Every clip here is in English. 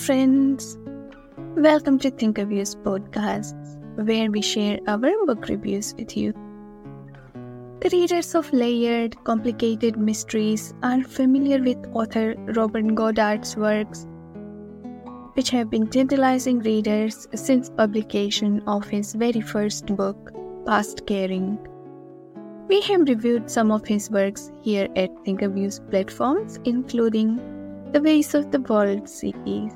friends. Welcome to Thinkerviews podcasts, where we share our book reviews with you. The readers of layered, complicated mysteries are familiar with author Robert Goddard's works, which have been tantalizing readers since publication of his very first book, Past Caring. We have reviewed some of his works here at Think of Thinkerviews platforms, including The Ways of the World series.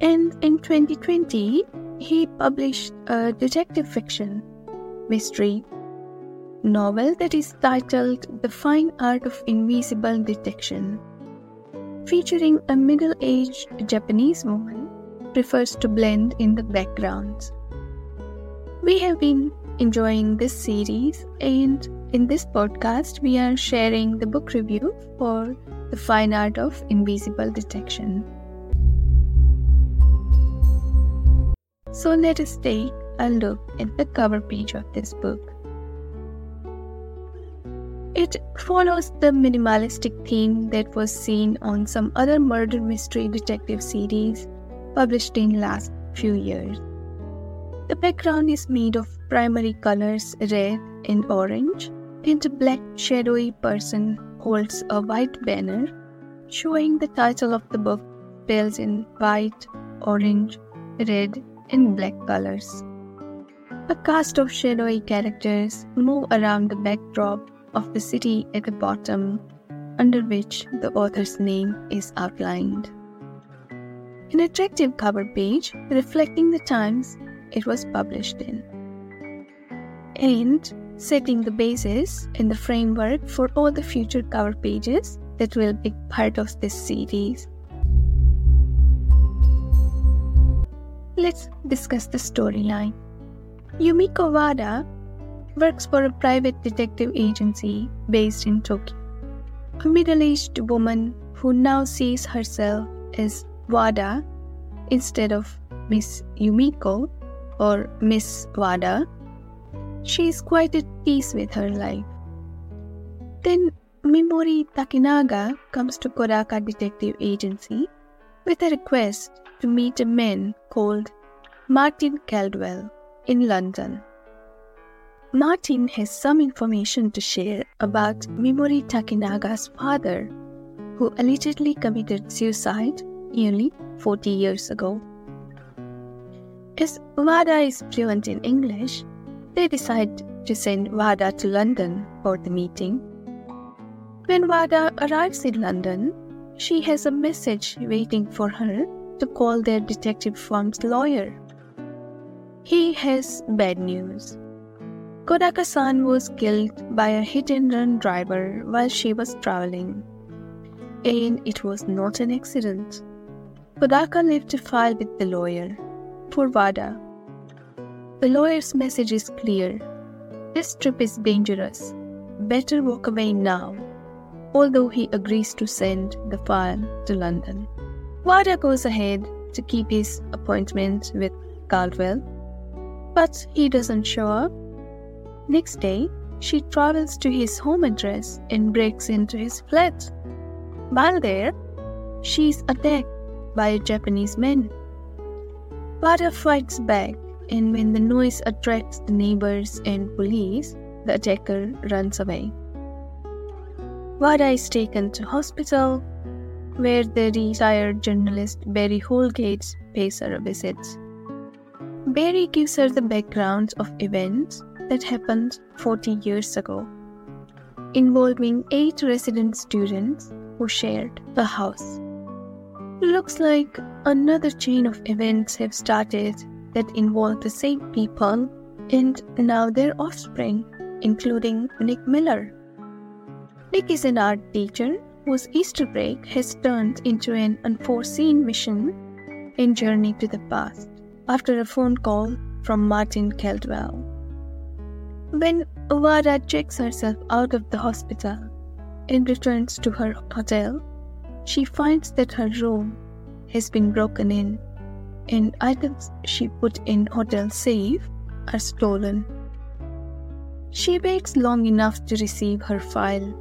And in 2020, he published a detective fiction mystery novel that is titled The Fine Art of Invisible Detection. Featuring a middle aged Japanese woman prefers to blend in the backgrounds. We have been enjoying this series, and in this podcast, we are sharing the book review for The Fine Art of Invisible Detection. So let us take a look at the cover page of this book. It follows the minimalistic theme that was seen on some other murder mystery detective series published in last few years. The background is made of primary colors red and orange, and a black shadowy person holds a white banner showing the title of the book spelled in white, orange, red, in black colors. A cast of shadowy characters move around the backdrop of the city at the bottom, under which the author's name is outlined. An attractive cover page reflecting the times it was published in. And setting the basis and the framework for all the future cover pages that will be part of this series. Let's discuss the storyline. Umiko Wada works for a private detective agency based in Tokyo. A middle aged woman who now sees herself as Wada instead of Miss Umiko or Miss Wada, she is quite at peace with her life. Then Mimori Takinaga comes to Kodaka Detective Agency with a request to meet a man called Martin Caldwell in London. Martin has some information to share about Mimori Takinaga's father, who allegedly committed suicide nearly 40 years ago. As Wada is fluent in English, they decide to send Wada to London for the meeting. When Wada arrives in London, she has a message waiting for her to call their detective firm's lawyer. He has bad news. Kodaka san was killed by a hit and run driver while she was traveling. And it was not an accident. Kodaka left a file with the lawyer, for Wada. The lawyer's message is clear. This trip is dangerous. Better walk away now, although he agrees to send the file to London. Wada goes ahead to keep his appointment with Caldwell, but he doesn't show up. Next day, she travels to his home address and breaks into his flat. While there, she is attacked by a Japanese man. Wada fights back, and when the noise attracts the neighbors and police, the attacker runs away. Wada is taken to hospital where the retired journalist Barry Holgate pays her a visit. Barry gives her the background of events that happened 40 years ago, involving eight resident students who shared a house. Looks like another chain of events have started that involve the same people and now their offspring, including Nick Miller. Nick is an art teacher whose Easter break has turned into an unforeseen mission and journey to the past after a phone call from Martin Caldwell. When Wada checks herself out of the hospital and returns to her hotel, she finds that her room has been broken in and items she put in hotel safe are stolen. She waits long enough to receive her file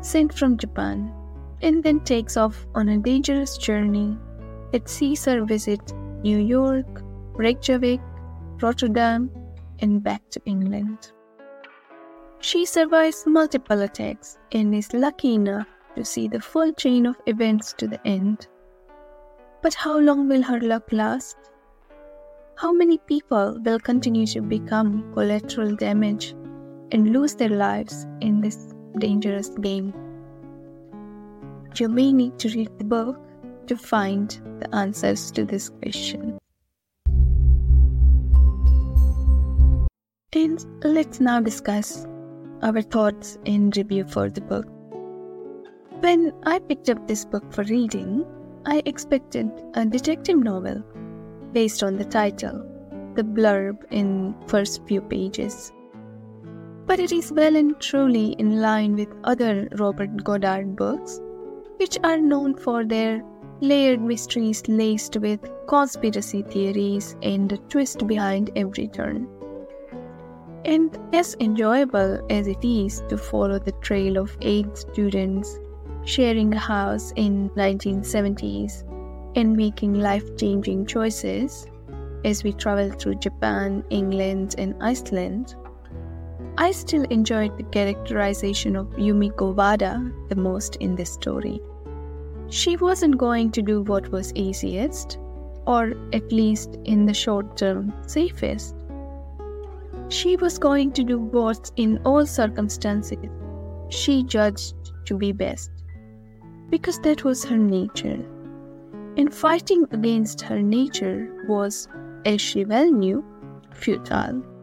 sent from Japan and then takes off on a dangerous journey it sees her visit New York, Reykjavik, Rotterdam, and back to England. She survives multiple attacks and is lucky enough to see the full chain of events to the end. But how long will her luck last? How many people will continue to become collateral damage and lose their lives in this dangerous game? You may need to read the book to find the answers to this question. And let's now discuss our thoughts and review for the book. When I picked up this book for reading, I expected a detective novel based on the title, the blurb in first few pages. But it is well and truly in line with other Robert Goddard books, which are known for their layered mysteries laced with conspiracy theories and a twist behind every turn. And as enjoyable as it is to follow the trail of eight students sharing a house in 1970s and making life-changing choices as we travel through Japan, England, and Iceland, I still enjoyed the characterization of Umiko Wada the most in this story. She wasn't going to do what was easiest, or at least in the short term safest. She was going to do what, in all circumstances, she judged to be best, because that was her nature. And fighting against her nature was, as she well knew, futile.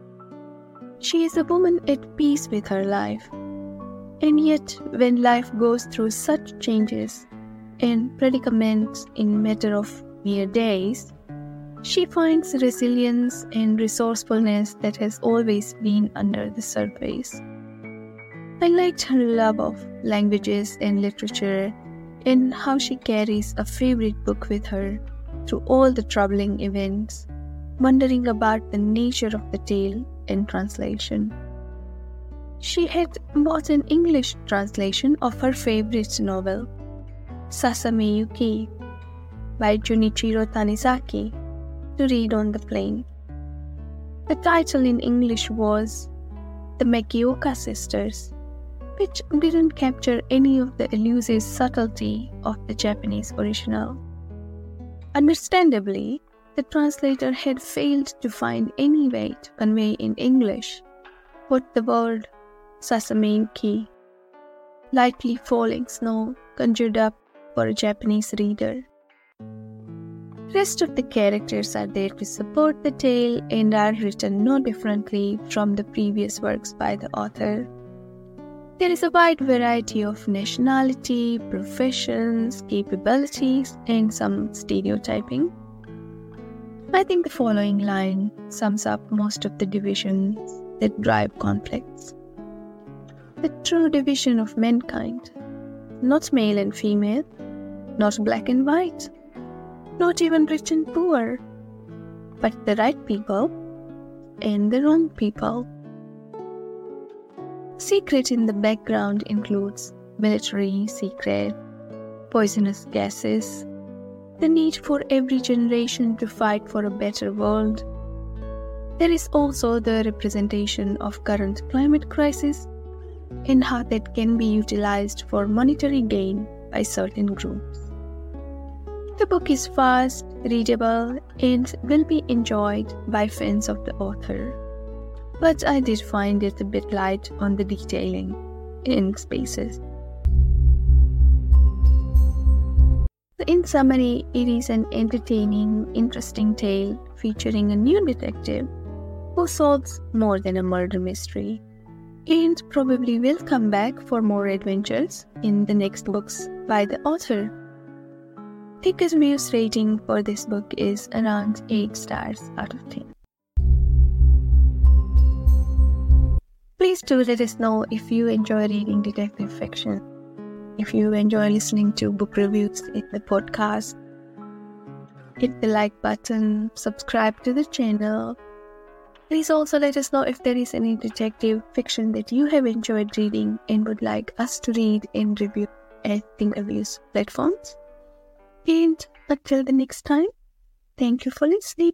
She is a woman at peace with her life. And yet, when life goes through such changes and predicaments in matter of mere days, she finds resilience and resourcefulness that has always been under the surface. I liked her love of languages and literature and how she carries a favorite book with her through all the troubling events, wondering about the nature of the tale and translation. She had bought an English translation of her favorite novel, Sasame Yuki, by Junichiro Tanizaki to read on the plane. The title in English was The Makioka Sisters, which didn't capture any of the elusive subtlety of the Japanese original. Understandably, the translator had failed to find any way to convey in English what the word Sasame lightly falling snow, conjured up for a Japanese reader. Rest of the characters are there to support the tale and are written no differently from the previous works by the author. There is a wide variety of nationality, professions, capabilities, and some stereotyping. I think the following line sums up most of the divisions that drive conflicts. The true division of mankind, not male and female, not black and white, not even rich and poor, but the right people and the wrong people. Secret in the background includes military secret, poisonous gases, the need for every generation to fight for a better world. There is also the representation of current climate crisis and how that can be utilized for monetary gain by certain groups. The book is fast, readable, and will be enjoyed by fans of the author. But I did find it a bit light on the detailing in spaces. In summary, it is an entertaining, interesting tale featuring a new detective who solves more than a murder mystery and probably will come back for more adventures in the next books by the author. Views rating for this book is around 8 stars out of 10. Please do let us know if you enjoy reading detective fiction if you enjoy listening to book reviews in the podcast, hit the like button, subscribe to the channel. Please also let us know if there is any detective fiction that you have enjoyed reading and would like us to read and review at Thinkerviews platforms. And until the next time, thank you for listening.